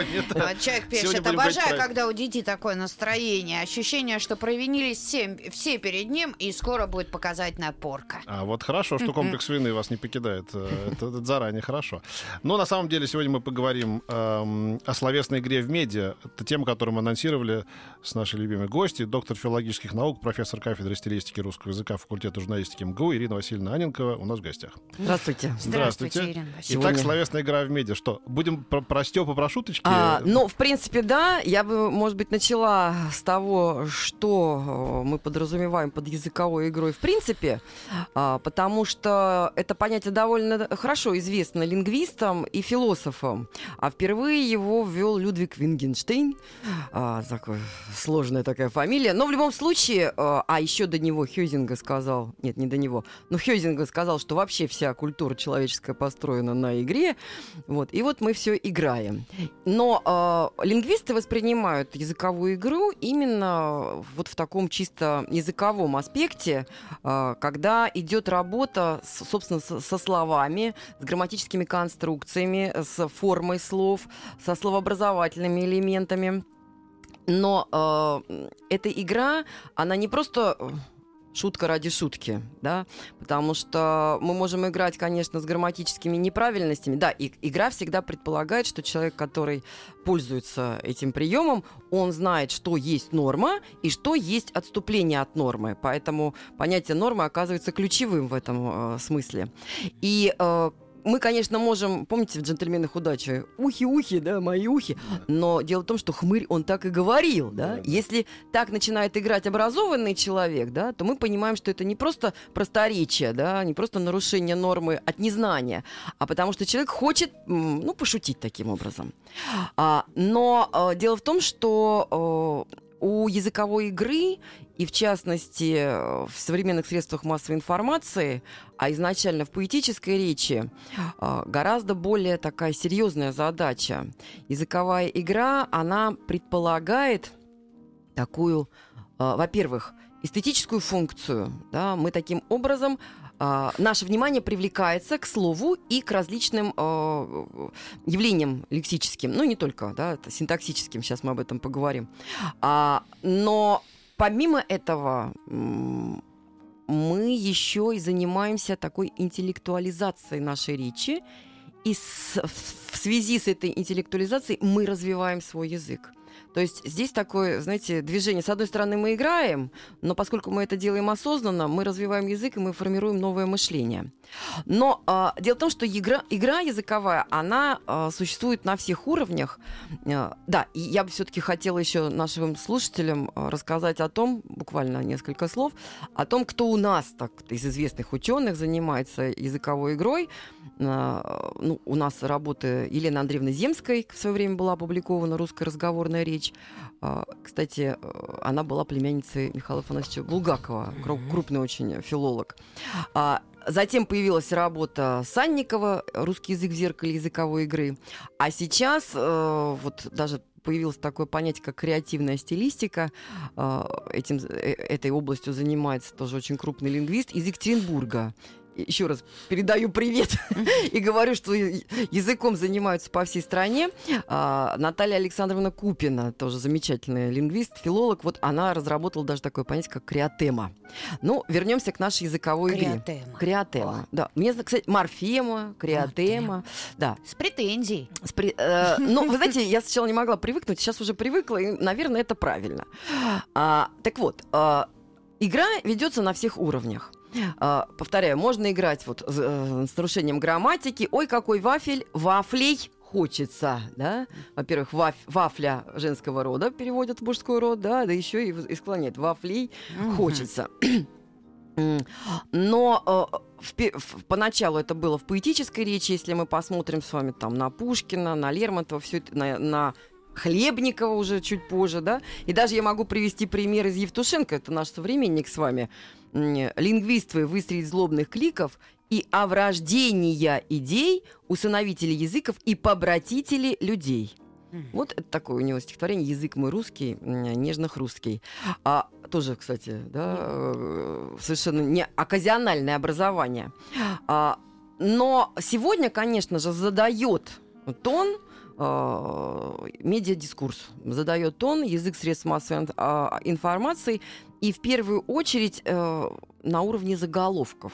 А Человек Сегодня пишет, говорить обожаю, когда у детей такое настроение, ощущение, что провинились все, все перед ним, и скоро будет показательная порка. А вот хорошо, что комплекс вины вас не покидает. Э, Это, это заранее хорошо. Но на самом деле сегодня мы поговорим эм, о словесной игре в медиа. Это тема, которую мы анонсировали с нашей любимой гостью, доктор филологических наук, профессор кафедры стилистики русского языка факультета журналистики МГУ Ирина Васильевна Аненкова у нас в гостях. Здравствуйте. Здравствуйте, Ирина Васильевна. Итак, Сегодня- словесная игра в медиа. Что, будем про, про Степу, про шуточки? А, ну, в принципе, да. Я бы, может быть, начала с того, что э, мы подразумеваем под языковой игрой в принципе, а, потому что это понятие довольно хорошо известно лингвистам и философам. А впервые его ввел Людвиг Вингенштейн. А, такой, сложная такая фамилия. Но в любом случае, э, а еще до него Хёзинга сказал, нет, не до него, но Хёзинга сказал, что вообще вся культура человеческая построена на игре. Вот. И вот мы все играем. Но э, лингвисты воспринимают языковую игру именно вот в таком чисто языковом аспекте, э, когда идет работа, с- собственно, со, со словами, с грамматическими конструкциями, с формой слов, со словообразовательными элементами. Но э, эта игра, она не просто шутка ради шутки, да, потому что мы можем играть, конечно, с грамматическими неправильностями. Да, и игра всегда предполагает, что человек, который пользуется этим приемом, он знает, что есть норма и что есть отступление от нормы. Поэтому понятие нормы оказывается ключевым в этом э, смысле. И э, мы, конечно, можем, помните в «Джентльменах удачи», ухи-ухи, да, мои ухи, но дело в том, что хмырь, он так и говорил, да. Если так начинает играть образованный человек, да, то мы понимаем, что это не просто просторечие, да, не просто нарушение нормы от незнания, а потому что человек хочет, ну, пошутить таким образом. А, но э, дело в том, что э, у языковой игры и в частности в современных средствах массовой информации, а изначально в поэтической речи, э, гораздо более такая серьезная задача. Языковая игра, она предполагает такую, э, во-первых, эстетическую функцию. Да? Мы таким образом а, наше внимание привлекается к слову и к различным э, явлениям лексическим, ну не только, да, это синтаксическим, сейчас мы об этом поговорим. А, но помимо этого мы еще и занимаемся такой интеллектуализацией нашей речи, и с- в связи с этой интеллектуализацией мы развиваем свой язык. То есть здесь такое, знаете, движение. С одной стороны, мы играем, но поскольку мы это делаем осознанно, мы развиваем язык и мы формируем новое мышление. Но а, дело в том, что игра, игра языковая, она а, существует на всех уровнях. А, да, и я бы все-таки хотела еще нашим слушателям рассказать о том, буквально несколько слов, о том, кто у нас так из известных ученых занимается языковой игрой. Ну, у нас работы Елены Андреевны Земской в свое время была опубликована «Русская разговорная речь». А, Кстати, э, она была племянницей Михаила Афанасьевича Булгакова, кру- крупный очень филолог. А, Затем появилась работа Санникова «Русский язык в зеркале языковой игры». А сейчас э, вот даже появилось такое понятие, как креативная стилистика. Э, Этим, э, этой областью занимается тоже очень крупный лингвист из Екатеринбурга. Еще раз передаю привет и говорю, что языком занимаются по всей стране. А, Наталья Александровна Купина, тоже замечательная лингвист, филолог, вот она разработала даже такое понятие, как креатема. Ну, вернемся к нашей языковой игре. Креатема. Креатема, да. Мне, кстати, морфема, креатема, да. С претензией. С при- э, ну, вы знаете, я сначала не могла привыкнуть, сейчас уже привыкла, и, наверное, это правильно. А, так вот, а, игра ведется на всех уровнях. А, повторяю, можно играть вот с, э, с нарушением грамматики. Ой, какой вафель, вафлей хочется, да? Во-первых, ваф- вафля женского рода переводят в мужской род, да, да еще и, и склоняет. Вафлей Мгм. хочется. Но э, в в- поначалу это было в поэтической речи, если мы посмотрим с вами там на Пушкина, на Лермонтова, все это на, на Хлебникова уже чуть позже, да. И даже я могу привести пример из Евтушенко, это наш современник с вами. М, Лингвиствы выстрелить злобных кликов и оврождения идей, усыновители языков и побратители людей. Вот это такое у него стихотворение «Язык мой русский, нежно-хрусткий». А, тоже, кстати, да, э, совершенно не оказиональное образование. А, но сегодня, конечно же, задает тон медиадискурс, задает тон язык средств массовой а, информации и в первую очередь э, на уровне заголовков.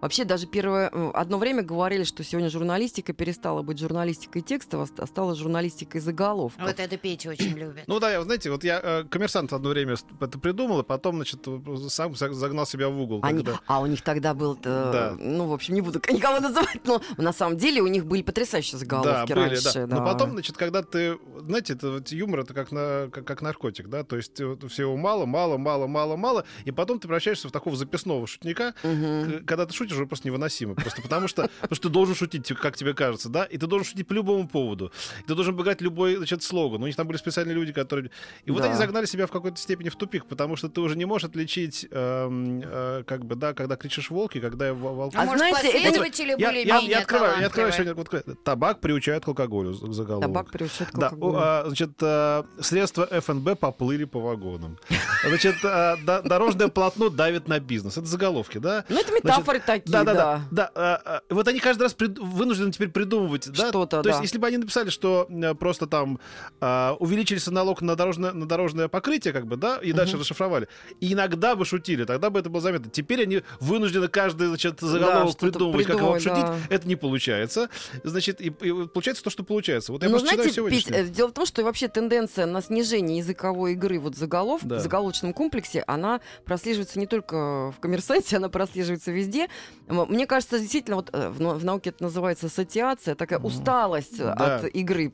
Вообще даже первое э, одно время говорили, что сегодня журналистика перестала быть журналистикой текстов, а ст- стала журналистикой заголовков. Вот это Петя очень любит. Ну да, я, знаете, вот я э, коммерсант одно время это придумал, а потом, значит, сам за- загнал себя в угол. Они- когда- а у них тогда был, э, Да. ну, в общем, не буду никого называть, но на самом деле у них были потрясающие заголовки да, были, раньше. да. да. Но потом, значит, когда ты, знаете, это вот юмор это как, на, как, как наркотик, да, то есть вот всего мало, мало, мало, мало, мало, и потом ты превращаешься в такого записного шутника, к- когда ты шутишь, уже просто невыносимо. Просто потому что, потому что ты должен шутить, типа, как тебе кажется, да, и ты должен шутить по любому поводу. Ты должен обыграть любой, значит, слоган. У них там были специальные люди, которые... И вот Да. они загнали себя в какой-то степени в тупик, потому что ты уже не можешь отличить, эм, э, как бы, да, когда кричишь волки, когда в- волки... А, А может, знаете, это- последователи Я, были я- я открываю, я открываю сегодня вот, табак приучает к алкоголю заголовок. Табак приучает к Да, алкоголю. о, а, значит, а, средства ФНБ поплыли по вагонам. Значит, а, до- дорожное полотно давит на бизнес. Это заголовки, да? Ну, это метафоры такие, Да, да. да, да. да а, а, вот они каждый раз прид- вынуждены теперь придумывать, да? Что-то, То есть, да. если бы они написали, что э, просто там а, увеличились налог на дорожное, на дорожное покрытие, как бы, да, и дальше расшифровали, и иногда бы шутили, тогда бы это было заметно. Теперь они вынуждены каждый, значит, заголовок что-то придумывать, как его обшутить. да. Это не получается. Значит, и, и получается то, что получается. Вот я Ну, просто читаю знаете, Петь, э, дело в том, что вообще тенденция на снижение языковой игры вот заголов, Да. в заголовочном комплексе, она прослеживается не только в коммерсанте, она прослеживается везде. Мне кажется, действительно, вот э, в, нау- в науке это называется ассоциация, такая усталость э, Да. от игры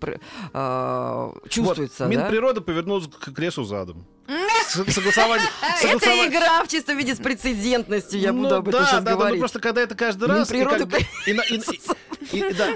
э, чувствуется. Вот, да? Минприрода повернулась к, к лесу задом. Согласование. Это игра в чистом виде с прецедентностью, я Ну буду об этом да, сейчас да, да, ну говорить. просто когда это каждый раз... да,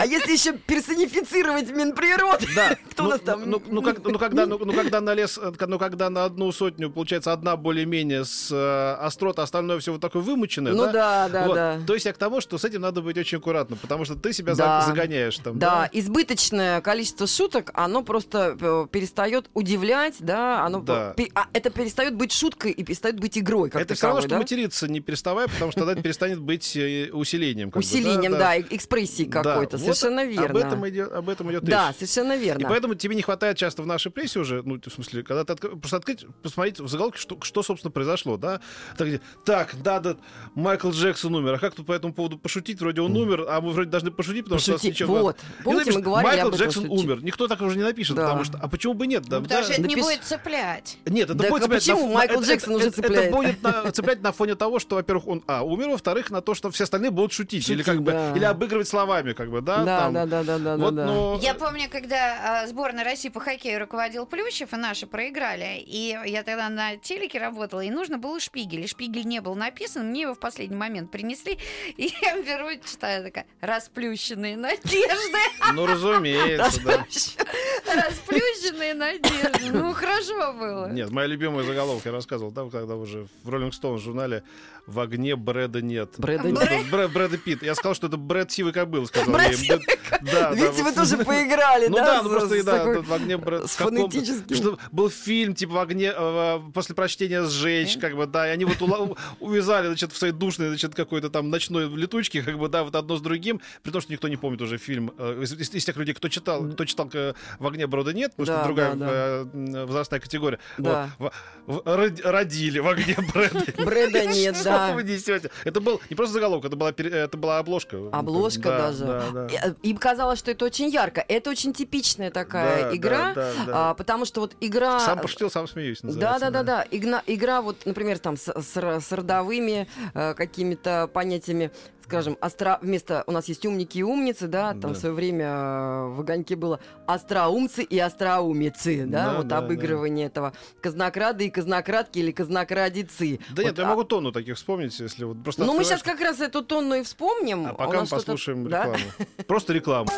А если еще персонифицировать Минприроды? Да. Кто ну, у нас там? Ну, ну, ну, когда, ну, ну, на лес, э, ну, когда на одну сотню, получается, одна более-менее с э, острота, остальное все вот такое вымученное, Ну да, да, да. То есть я к тому, что с этим надо быть очень аккуратно, потому что ты себя за- Да. загоняешь там. Да, избыточное количество шуток, оно просто э, перестает удивлять, да, оно Да. а, это перестает быть шуткой и перестает быть игрой, как Это все равно, таковой, что да? материться не переставая, потому что тогда это перестанет быть э, усилением. бы, Усилением, да, э- экспрессии Да, какой-то, вот совершенно верно. Об этом идет, об этом идет да, речь. совершенно верно. И поэтому тебе не хватает часто в нашей прессе уже, ну, в смысле, когда ты отк- просто открыть, посмотреть в заголовке, что, что собственно, произошло, да? Так, да, да, Майкл Джексон умер, а как тут по этому поводу пошутить? Вроде он умер, а мы вроде должны пошутить, потому что у нас Пошутить, ничего... вот. Помните, мы говорили Майкл об Джексон что- умер. Никто так уже не напишет, Да. потому что... А почему бы нет? Да, Ну, потому да. что это не будет цеплять. Нет, это Так будет цеплять почему на, Майкл это- Джексон это, уже это- цепляет? Это будет на- цеплять на фоне того, что, во-первых, он а, умер, во-вторых, на то, что все остальные будут шутить, или Шутить, как бы да. или обыгрывать словами, как бы, да? Да, там. да, да, да, да, Вот, да. но- Я помню, когда а, сборная России по хоккею руководил Плющев, и наши проиграли, и я тогда на телеке работала, и нужно было шпигель, и шпигель не был написан, мне его в последний момент принесли, и я беру, читаю, такая, расплющенные надежды, Ну, разумеется, да. расплющенные надежды. Ну, хорошо было. Нет, моя любимая заголовка, я рассказывал, да, когда уже в Rolling Stone журнале «В огне Брэда нет». Брэда нет. Брэд, Брэда Питт. Я сказал, что это Брэд Сивый Кобыл, сказал Брэд я им. Сивый Да, да, Видите, вы тоже поиграли, Ну да? да, ну просто да, в огне Брэд с фонетическим. Был фильм типа в огне э, после прочтения сжечь, как бы, да, и они вот увязали, значит, в своей душной, значит, какой-то там ночной летучке, как бы, да, вот одно с другим, при том, что никто не помнит уже фильм э, из, тех людей, кто читал, кто читал э, в огне Брода нет, потому Да, что другая да, да. э, возрастная категория. Да. Вот. Родили в огне Брэда. Брэда нет, Что да. вы несете? Это был не просто заголовок, это была, это была обложка. Обложка Да, даже. да, да. И- э, Им казалось, что это очень ярко. Это очень типичная такая Да, игра, да, да, да. а, потому что вот игра... Сам пошутил, сам смеюсь. Да, да, да, да. Игна- игра, вот, например, там с, с с родовыми э, какими-то понятиями, скажем, остро... вместо у нас есть умники и умницы, да, там Да. в свое время э, в огоньке было остроумцы и остроумицы, да, Да, вот да, обыгрывание этого казнокрады и казнократки или казнокрадицы. Да нет, Вот, я а- могу тонну таких вспомнить, если вот просто. Ну, мы сейчас как раз эту тонну и вспомним. А У пока мы послушаем Да? рекламу. Просто рекламу.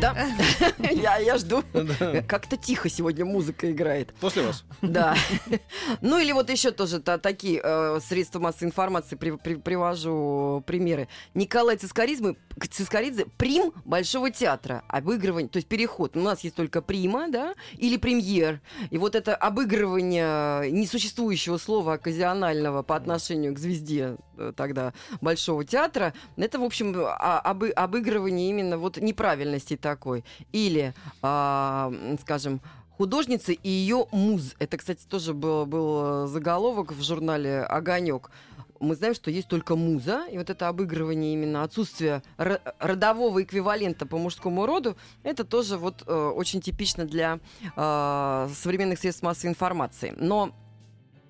Да, я, я жду. Как-то тихо сегодня музыка играет. После вас. Да. Ну или вот еще тоже та- такие э, средства массовой информации при- при- привожу примеры. Николай Цискоридзе, Цискоридзе прим Большого театра. Обыгрывание, то есть переход. У нас есть только прима, да, или премьер. И вот это обыгрывание несуществующего слова оказионального по отношению к звезде э, тогда Большого театра, это, в общем, а- обы- обыгрывание именно вот неправильности такой. Или, м, скажем, художница и ее муз. Это, кстати, тоже был, был э, заголовок в журнале «Огонек». Мы знаем, что есть только муза, и вот это обыгрывание именно отсутствия ро- родового эквивалента по мужскому роду, это тоже вот э, очень типично для э, современных средств массовой информации. Но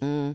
м,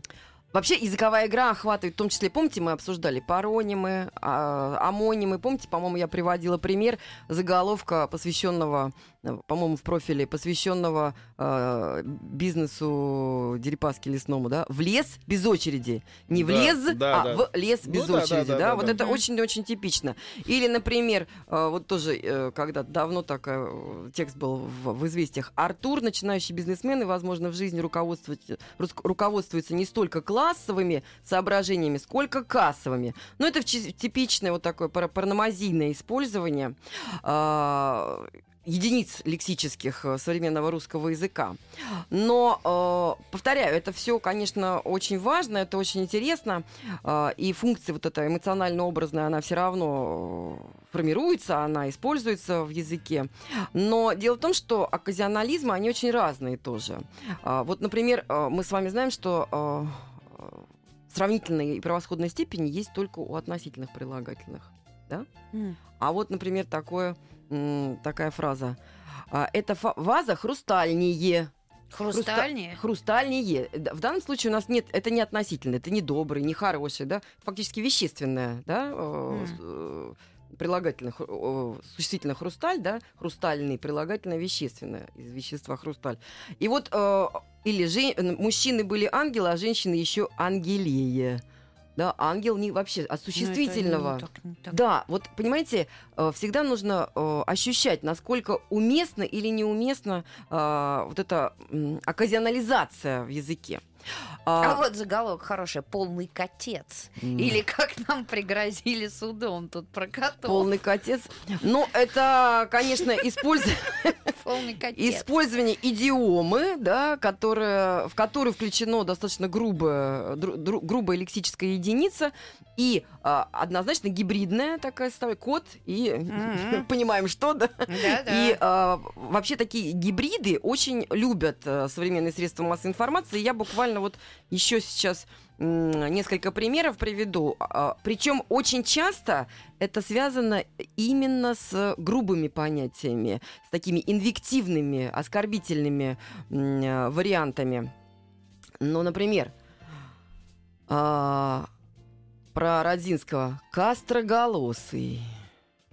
Вообще языковая игра охватывает, в том числе, помните, мы обсуждали паронимы, а, амонимы. Помните, по-моему, я приводила пример заголовка, посвященного, по-моему, в профиле, посвященного э, бизнесу Дерипаски лесному, да, в лес без очереди. Не в Да, лес, да, а да. в лес Ну без да, да, очереди, да, да. да, вот да. это очень-очень типично. Или, например, э, вот тоже, э, когда давно так э, текст был в, в известиях, Артур, начинающий бизнесмен и, возможно, в жизни руководствуется, не столько классовыми соображениями, сколько кассовыми. Но это в чи- типичное вот такое пар- параномазийное использование а, единиц лексических э, современного русского языка. Но, э, повторяю, это все, конечно, очень важно, это очень интересно, э, и функция вот эта эмоционально-образная, она все равно э, формируется, она используется в языке. Но дело в том, что оказионализмы, они очень разные тоже. А, Вот, например, э, мы с вами знаем, что э, э, сравнительной и превосходной степени есть только у относительных прилагательных. М. А вот, например, такое, такая фраза. А, фа- ваза хрустальнее. Хрустальнее? Хрустальнее. В данном случае у нас нет, это не относительно, это не добрый, не хороший, да, фактически вещественное, да, э, прилагательное, существительное хрусталь, да, хрустальный, прилагательное вещественное из вещества хрусталь. И вот э, или же, мужчины были ангелы, а женщины еще ангелее. Да, ангел не вообще от Ну, не существительного. так, не так. Да, вот понимаете, э, всегда нужно э, ощущать, насколько уместно или неуместно э, вот эта оказионализация в языке. А вот заголовок хороший. Полный котец. м, Или как нам пригрозили судом тут про котов. полный котец. Ну, это, конечно, использование идиомы, да, которая, в которую включено достаточно грубая, грубая лексическая единица и а, однозначно гибридная такая составляющая, код и понимаем, что, да. И а, вообще такие гибриды очень любят а, современные средства массовой информации. Я буквально вот еще сейчас несколько примеров приведу. Причем очень часто это связано именно с грубыми понятиями, с такими инвективными, оскорбительными а, вариантами. Ну, например, а, про Родзинского «Кастроголосый».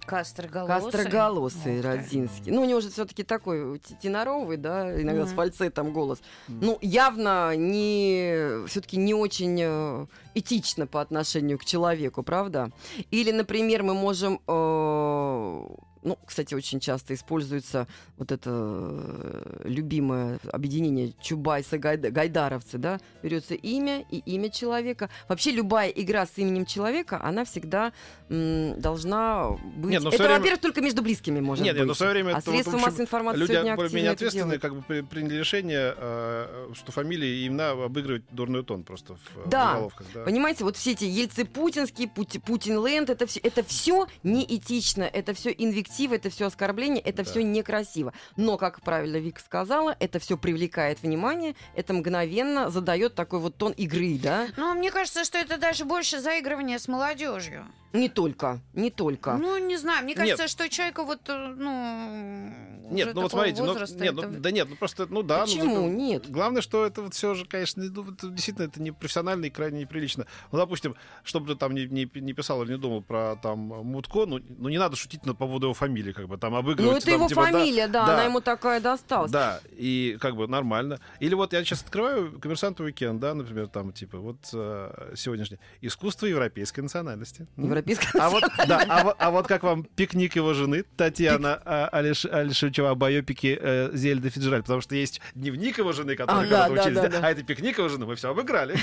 Кастроголосый. Кастроголосый. Родзинский. Ну, у него же все-таки такой теноровый, да, иногда с Мгм. фальцетом голос. Мгм. Ну, явно не все-таки не очень э, этично по отношению к человеку, правда? Или, например, мы можем. э, ну, кстати, очень часто используется вот это э, любимое объединение Чубайса-Гайдаровцы, да? Берется имя и имя человека. Вообще любая игра с именем человека, она всегда м, должна быть... Нет, ну, это, время- во-первых, только между близкими может Нет, быть. нет, но в свое время а это средства массовой информации люди сегодня более-менее ответственные как бы при- приняли решение, э, что фамилии и имена обыгрывать дурной тон просто в э, Да. заголовках. Да. Понимаете, вот все эти Ельцы-Путинские, Пути- Путин-ленд, это все, это все неэтично, это все инвективы, это все оскорбление, это Да. все некрасиво. Но, как правильно Вика сказала, это все привлекает внимание, это мгновенно задает такой вот тон игры, да? Ну, мне кажется, что это даже больше заигрывание с молодежью. Не только, не только. Ну, не знаю. Мне Нет. кажется, что человека вот, э, ну... Нет, уже ну вот смотрите, ну, нет, ну, это- да нет, ну просто, ну да. ну, Почему? вот, Нет. Главное, что это вот все же, конечно, ну, вот действительно, это не профессионально и крайне неприлично. Ну, допустим, чтобы ты там не, не, не писал или не думал про там Мутко, ну, ну не надо шутить на- по поводу его фамилии, как бы там обыгрывать. Ну, это там, его типа, да, фамилия, да, да. она ему такая досталась. Да, и как бы нормально. Или вот я сейчас открываю коммерсант уикенд, да, например, там типа вот э, сегодняшний искусство европейской национальности. М? Прописка. А вот, да, а, вот- а вот как вам пикник его жены Татьяна а, Алиш, Алишевичева о байопике э, Зельда Фиджеральд? Потому что есть дневник его жены, который А, да, когда-то да, учились, да, да, да. а это пикник его жены, мы все обыграли.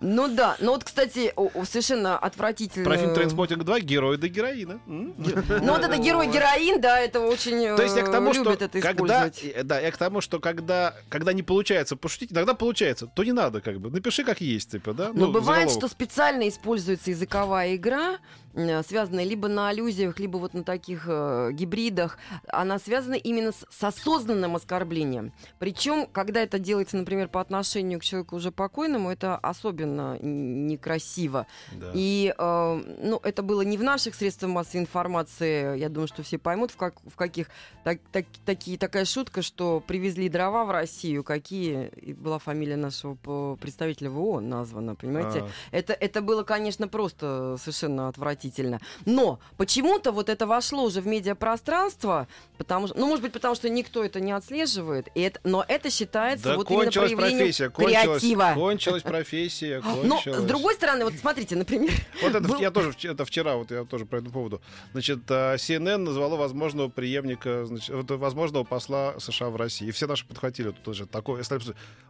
Ну да, ну вот, кстати, совершенно отвратительно. Про фильм «Трейнспоттинг 2» герой до героина. Ну вот это герой-героин, да, это очень То есть я к тому, э, что любят это когда, да, я к тому, что когда, когда не получается пошутить, иногда получается, то не надо, как бы. Напиши как есть, типа, да. Но Ну, бывает, заголовок. что специально используется языковая игровая игра, связанная либо на аллюзиях, либо вот на таких э, гибридах. Она связана именно с, с осознанным оскорблением. Причем, когда это делается, например, по отношению к человеку уже покойному, это особенно некрасиво. Да. И э, ну, это было не в наших средствах массовой информации. Я думаю, что все поймут, в, как, в каких так, так- такие, такая шутка, что привезли дрова в Россию, какие и была фамилия нашего представителя в ООН названа, понимаете? А, Это, это было, конечно, просто совершенно отвратительно. Но почему-то вот это вошло уже в медиапространство, потому что, ну, может быть, потому что никто это не отслеживает, и это, но это считается да вот именно проявлением профессия, кончилась, креатива. кончилась профессия, Но, кончилась. с другой стороны, вот смотрите, например, Вот это был- я тоже это вчера, вот я тоже по этому поводу. Значит, а, CNN назвала возможного преемника, значит, возможного посла США в России. И все наши подхватили тут тоже такое.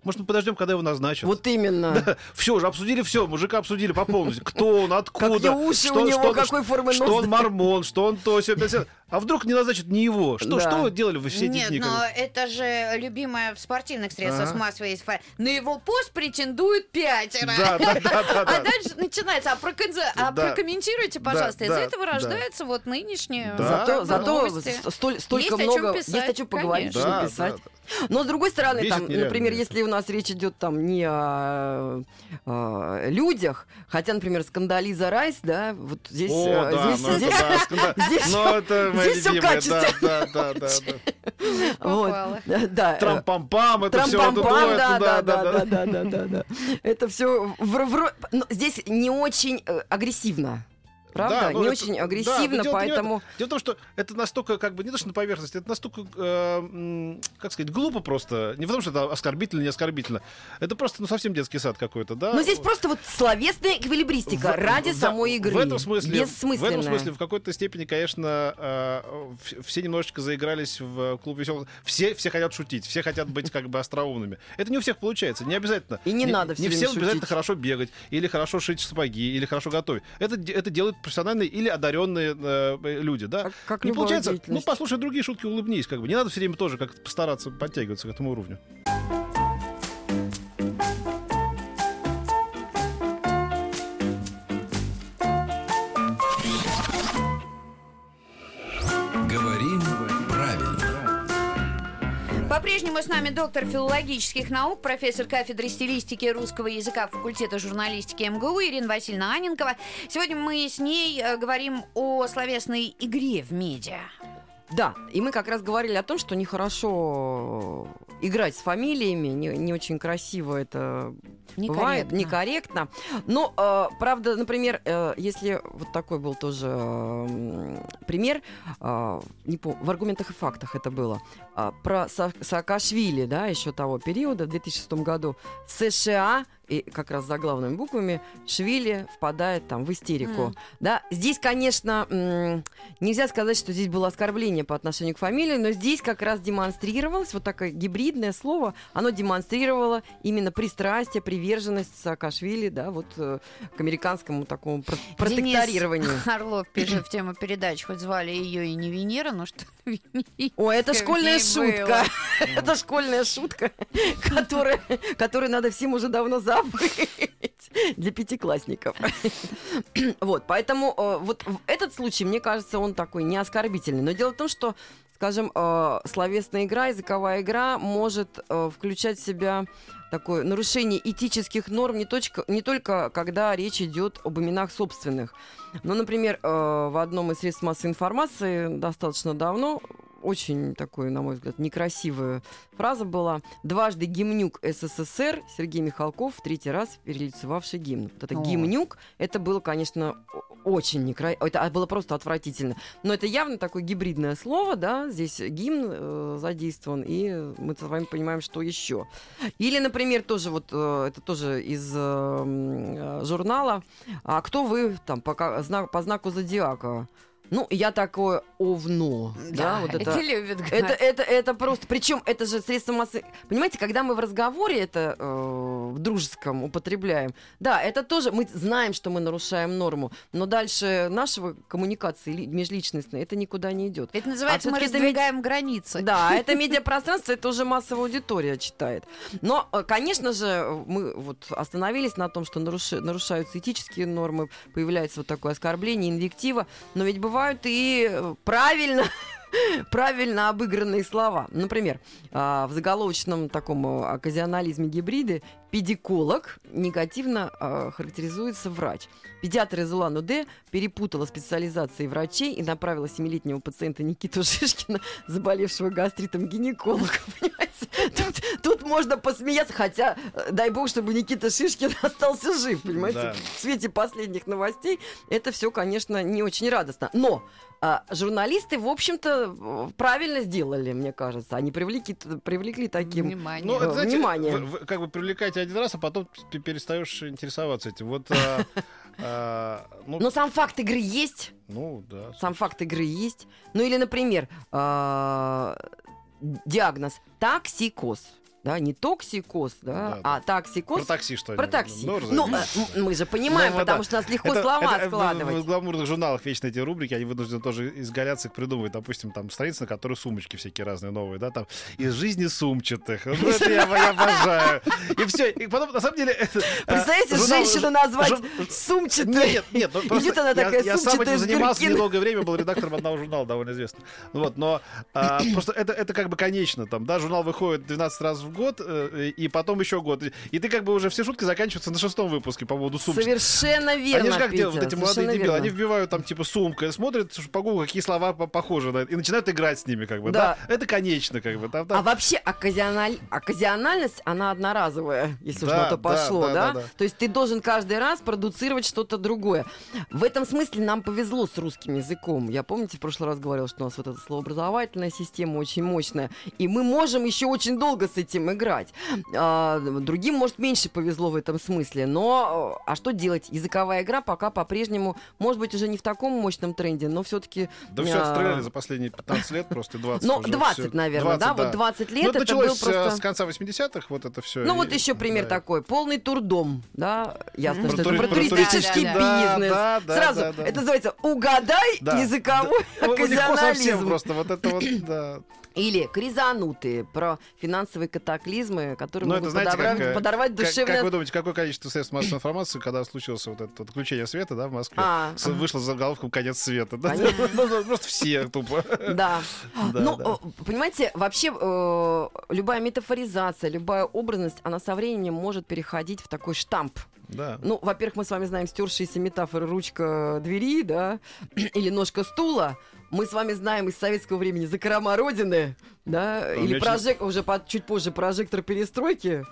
Может, мы подождем, когда его назначат? вот именно. Все, уже обсудили все, мужика обсудили по полностью. Кто он, откуда, что, него, что- какой формы что он мормон, что он то, семь. А вдруг не назначат не его? Что, Да. что вы делали вы все эти Нет, дни? как но это же любимая в спортивных средствах Ага. массовой информации. На его пост претендуют пятеро. Да, да, да, да, А да. дальше начинается. А, проконзе- а Да. прокомментируйте, пожалуйста. Из да, этого да. рождается вот нынешнее. Да, Зато, да. зато столь- столько Есть о чём много, писать, есть о чем поговорить, конечно. что Да, писать. да, да. Но с другой стороны, Бесит там, нереально, например, если у нас речь идет там не о, э, людях, хотя, например, скандализа Райс, да, вот здесь, О, э, да, здесь, ну это здесь- да, скандал. здесь Ну, это Здесь все в. Да, да, да. Вот. Да. Трампампам, это все туда, да, да, да, да, да, да, да. Это все ну, здесь не очень э, агрессивно. Правда? Да, ну не это- очень да, агрессивно, не этом. поэтому... Дело в том, что это настолько, как бы, не то, что на поверхности, это настолько, э, как сказать, глупо просто. Не потому, что это оскорбительно, не оскорбительно. Это просто, ну, совсем детский сад какой-то, да? Но здесь просто вот словесная эквилибристика В- ради да, самой игры. В этом смысле, в этом смысле, в какой-то степени, конечно, э, все немножечко заигрались в клуб веселых. Все, все хотят шутить, все хотят быть как бы остроумными. Это не у всех получается, не обязательно. И не надо всё Не всем обязательно хорошо бегать, или хорошо шить сапоги, или хорошо готовить. Это, это делают профессиональные или одаренные э, люди, да? Как, как не получается, ну послушай другие шутки, улыбнись, как бы. Не надо все время тоже как-то постараться подтягиваться к этому уровню. По-прежнему с нами доктор филологических наук, профессор кафедры стилистики русского языка факультета журналистики МГУ Ирина Васильевна Аненкова. Сегодня мы с ней э, говорим о словесной игре в медиа. Да, и мы как раз говорили о том, что нехорошо играть с фамилиями, не, не очень красиво это бывает, Некорректно. некорректно. Но, э, правда, например, э, если вот такой был тоже э, пример, э, не помню, в аргументах и фактах это было, а, про Са- Саакашвили, да, еще того периода, в 2006 году, США, и как раз за главными буквами, Швили впадает там в истерику. М. Да, здесь, конечно, м, нельзя сказать, что здесь было оскорбление по отношению к фамилии, но здесь как раз демонстрировалось, вот такое гибридное слово, оно демонстрировало именно пристрастие, приверженность Саакашвили, да, вот э, к американскому такому про- протекторированию. Денис Орлов пишет в тему передач, хоть звали ее и не Венера, но что О, это школьная шутка. Это школьная шутка, которую надо всем уже давно забыть для пятиклассников. Вот, поэтому э, вот в этот случай, мне кажется, он такой не оскорбительный. Но дело в том, что скажем, э, словесная игра, языковая игра может э, включать в себя такое нарушение этических норм не, точка, не только когда речь идет об именах собственных. Но, например, э, в одном из средств массовой информации достаточно давно очень такой, на мой взгляд, некрасивая фраза была. Дважды гимнюк СССР Сергей Михалков в третий раз перелицевавший гимн. Вот это О. гимнюк, это было, конечно, очень некрасиво. Это было просто отвратительно. Но это явно такое гибридное слово, да, здесь гимн э, задействован, и мы с вами понимаем, что еще. Или, например, тоже вот, э, это тоже из э, э, журнала, а кто вы там по, по знаку зодиака? Ну, я такое овно, да, вот это. любят Это, это, это просто, причем это же средство массы. Понимаете, когда мы в разговоре это э, в дружеском употребляем, да, это тоже мы знаем, что мы нарушаем норму, но дальше нашего коммуникации ли- межличностной это никуда не идет. Это называется А мы это раздвигаем границы. Да, это медиапространство, это уже массовая аудитория читает. Но, э, конечно же, мы вот остановились на том, что нарушаются этические нормы, появляется вот такое оскорбление, инвектива, но ведь бывают и э, правильно правильно обыгранные слова. Например, а, в заголовочном таком э, оказионализме гибриды педиколог негативно а, характеризуется врач. Педиатр из Улан-Удэ перепутала специализации врачей и направила семилетнего пациента Никиту Шишкина, заболевшего гастритом, к гинекологу. Понимаете? Тут можно посмеяться, хотя, э, дай бог, чтобы Никита Шишкин остался жив, понимаете? Да. В свете последних новостей это все, конечно, не очень радостно. Но а, журналисты, в общем-то, э, правильно сделали, мне кажется. Они привлекли, привлекли таким... Внимание. Ну, это, знаете, внимание. вы- вы как бы привлекаете один раз, а потом ты перестаешь интересоваться этим. Вот, а, а, ну, Но сам факт игры есть. ну, да. Сам факт игры есть. Ну или, например, а, диагноз токсикоз. Да, не токсикоз, да, Да, а токсикоз. Про такси что Про такси. Ну, Ну, э, мы же понимаем, Ну, потому да. что у нас легко Это- слова это складывать. В, в гламурных журналах вечно эти рубрики, они вынуждены тоже изгаляться их придумывать. Допустим, там страницы, на которых сумочки всякие разные новые, да, там из жизни сумчатых. Ну, это я, я обожаю. И все. И потом, на самом деле... это, Представляете, журнал- женщину назвать жур- сумчатой. Нет, нет, ну, просто Идет она я, такая я сам сумчатая этим занимался Биркин. недолгое время, был редактором одного журнала, довольно известного. Ну Вот, но а, просто это, это как бы конечно. Там, да, журнал выходит 12 раз в год, э, и потом еще год. И ты как бы уже все шутки заканчиваются на шестом выпуске по поводу сумки. Совершенно верно, Они же как делают, вот Петя, эти молодые дебилы, верно. они вбивают там типа сумка, смотрят по гуглу, какие слова по- похожи на это, и начинают играть с ними, как бы, да? Да. Это конечно, как бы. Там, А там- вообще оказиональ... оказиональность, она одноразовая, если Да, на то да, пошло, да, да, да, да. То есть ты должен каждый раз продуцировать что-то другое. В этом смысле нам повезло с русским языком. Я, помните, в прошлый раз говорила, что у нас вот эта словообразовательная система очень мощная, и мы можем еще очень долго с этим играть. А, другим, может, меньше повезло в этом смысле, но э, а что делать? Языковая игра пока по-прежнему, может быть, уже не в таком мощном тренде, но все-таки... Да все отстреляли за последние 15 лет, просто 20 Ну, уже 20, всё. наверное, 20, да? Вот 20 лет Ну, это началось был просто... с конца 80-х, вот это все. Ну вот еще пример такой. Полный турдом, да? Ясно, что это про туристический да, бизнес. да, да, Сразу, да, да. это называется «Угадай Да. языковой Ну, оказионализм». просто, вот это вот, да. Или кризанутые про финансовые катаклизмы, которые Ну, могут это знаете, подобрать- как, э, подорвать Как, душевное... как вы думаете, какое количество средств массовой информации, когда случилось вот это отключение света, да, в Москве, А, вышло за заголовком «Конец света». Да? Ну, Просто все тупо. Да. Ну, э, понимаете, вообще э, любая метафоризация, любая образность, она со временем может переходить в такой штамп. Да. Ну, во-первых, мы с вами знаем стершиеся метафоры ручка двери, да, или ножка стула. Мы с вами знаем из советского времени закрома Родины, да, А или прожек... уже по- чуть позже прожектор перестройки.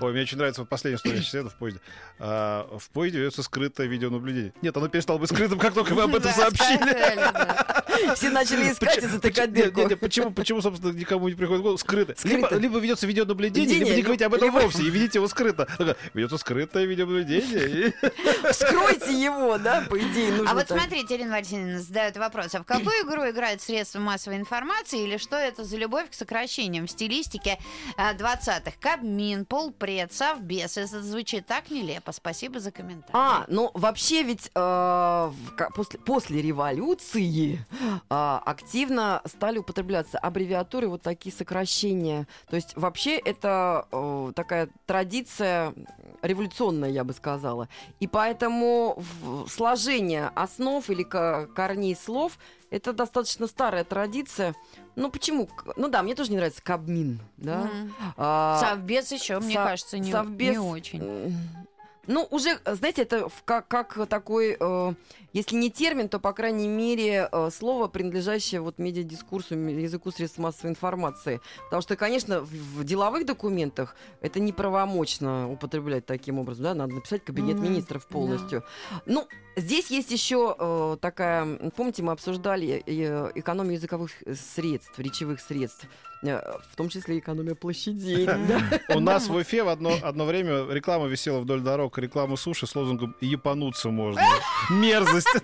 Ой, мне очень нравится вот последняя история еду в поезде. А, в поезде ведется скрытое видеонаблюдение. Нет, оно перестало быть скрытым, как только вы об этом сообщили. Все начали искать и затыкать дырку. Почему, почему, собственно, никому не приходит в голову? Скрыто. Либо, ведется видеонаблюдение, Наблюдение, либо не говорите об этом вовсе, и видите его скрыто. Ведется скрытое видеонаблюдение. Вскройте его, да, по идее, А вот смотрите, Ирина Валентиновна задает вопрос. А в какую игру играют средства массовой информации или что это за любовь к сокращениям в стилистике а, 20-х? Кабмин, полпред, совбез. Это звучит так нелепо. Спасибо за комментарий. А, ну вообще ведь э, после революции э, активно стали употребляться аббревиатуры, вот такие сокращения. То есть вообще это э, такая традиция революционная, я бы сказала. И поэтому сложение основ или ко- корней слов это достаточно старая традиция. Ну почему? Ну да, мне тоже не нравится Кабмин, да. Мгм. А, Совбез еще, мне со- кажется, не, совбез, не очень. Ну, уже, знаете, это как, как такой, э, если не термин, то, по крайней мере, э, слово, принадлежащее вот медиадискурсу, языку средств массовой информации. Потому что, конечно, в, деловых документах это неправомочно употреблять таким образом, да, надо написать кабинет Мгм, министров полностью. Ну, здесь есть еще э, такая, помните, мы обсуждали э, экономию языковых средств, речевых средств, э, в том числе экономия площадей. У нас в Уфе в одно, время реклама висела вдоль дорог, реклама суши с лозунгом «Епануться можно». Мерзость.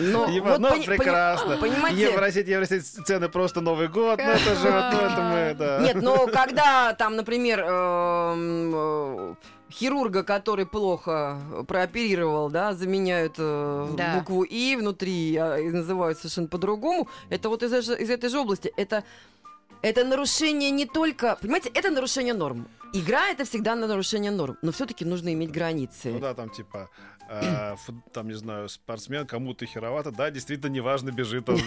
Вот Ну, пони- прекрасно. Понимаете? Евросеть, Евросеть, цены просто Новый год. Ну, это же, вот, ну, это мы, да. Нет, но когда там, например, эм, э, хирурга, который плохо прооперировал, да, заменяют э, Да. букву И внутри а, и называют совершенно по-другому, это вот из, этой же- из этой же области. Это это нарушение не только, понимаете, это нарушение норм. Игра это всегда на нарушение норм, но все-таки нужно иметь границы. Ну да, там типа, э, там, не знаю, спортсмен кому-то херовато, да, действительно, неважно, бежит он.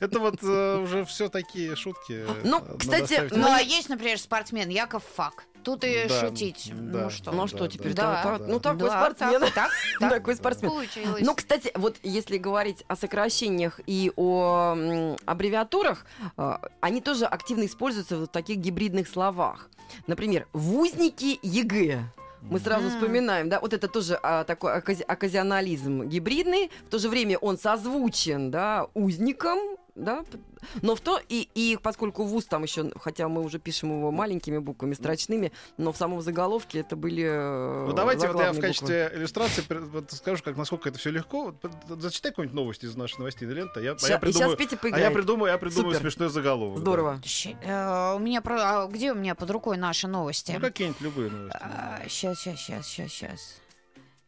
Это, вот э, уже все такие шутки. Ну, э, надо кстати, оставить. Ну, а есть, например, спортсмен Яков Фак. Тут и Да, шутить. да. Ну что? Ну да, что теперь? да. Ну такой Да, спортсмен. так, так, так Такой спортсмен. Получилось. Ну, кстати, вот если говорить о сокращениях и о аббревиатурах, они тоже активно используются в таких гибридных словах. Например, вузники ЕГЭ. Мы сразу вспоминаем, да, вот это тоже а, такой окази- оказионализм гибридный, в то же время он созвучен, да, узником, да, но в то, и, и поскольку вуз там еще, хотя мы уже пишем его маленькими буквами, строчными, но в самом заголовке это были э, Ну давайте вот я в заглавные буквы. качестве иллюстрации вот скажу, как насколько это все легко. Вот, зачитай какую-нибудь новость из нашей новостной ленты, а я, а Ща- я и придумаю, сейчас Петя а я придумаю, я придумаю Супер. смешной заголовок. да. Здорово. Щ- э, У меня про... а где у меня под рукой наши новости? Ну какие-нибудь любые новости. Сейчас, сейчас, сейчас, сейчас, сейчас.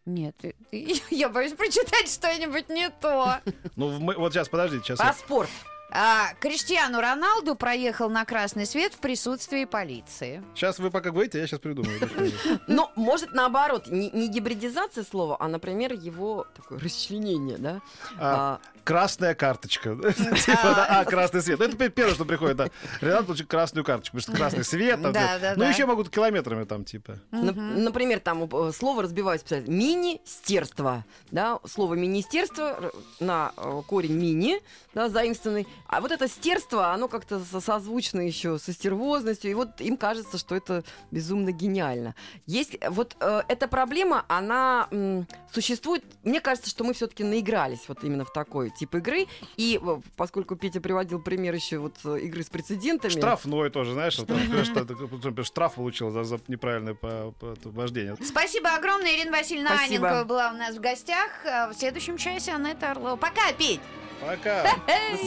Нет, я боюсь прочитать что-нибудь не то. Ну мы- вот сейчас, подождите, сейчас. Про спорт. А, Криштиану Роналду проехал на красный свет в присутствии полиции. Сейчас вы пока говорите, я сейчас придумаю. Но, может, наоборот, не, не гибридизация слова, а, например, его такое расчленение, да? А, А, Красная карточка. Типа, да, а, красный свет. Ну, это пе- первое, что приходит, да. Ренат получил красную карточку, потому что красный свет. там, Да, да, Ну, еще могут километрами там, типа. нап- например, там э, слово разбивается, писать министерство, да, слово министерство на э, корень мини, да, заимствованный, а вот это стерство, оно как-то со- созвучно еще со стервозностью, и вот им кажется, что это безумно гениально. Есть э, вот э, эта проблема, она м, существует, мне кажется, что мы все-таки наигрались вот именно в такой тип игры, и э, поскольку Петя приводил пример еще вот э, игры с прецедентами. Штрафной тоже, знаешь, вот, например, что- например, штраф получил за, за неправильное по- по- вождение. Спасибо огромное. Ирина Васильевна Спасибо. Аненкова была у нас в гостях. В следующем часе Анетта Орлова. Пока, Петь! Пока.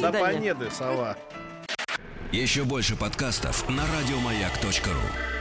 До понеды, сова. Еще больше подкастов на радиомаяк.ру.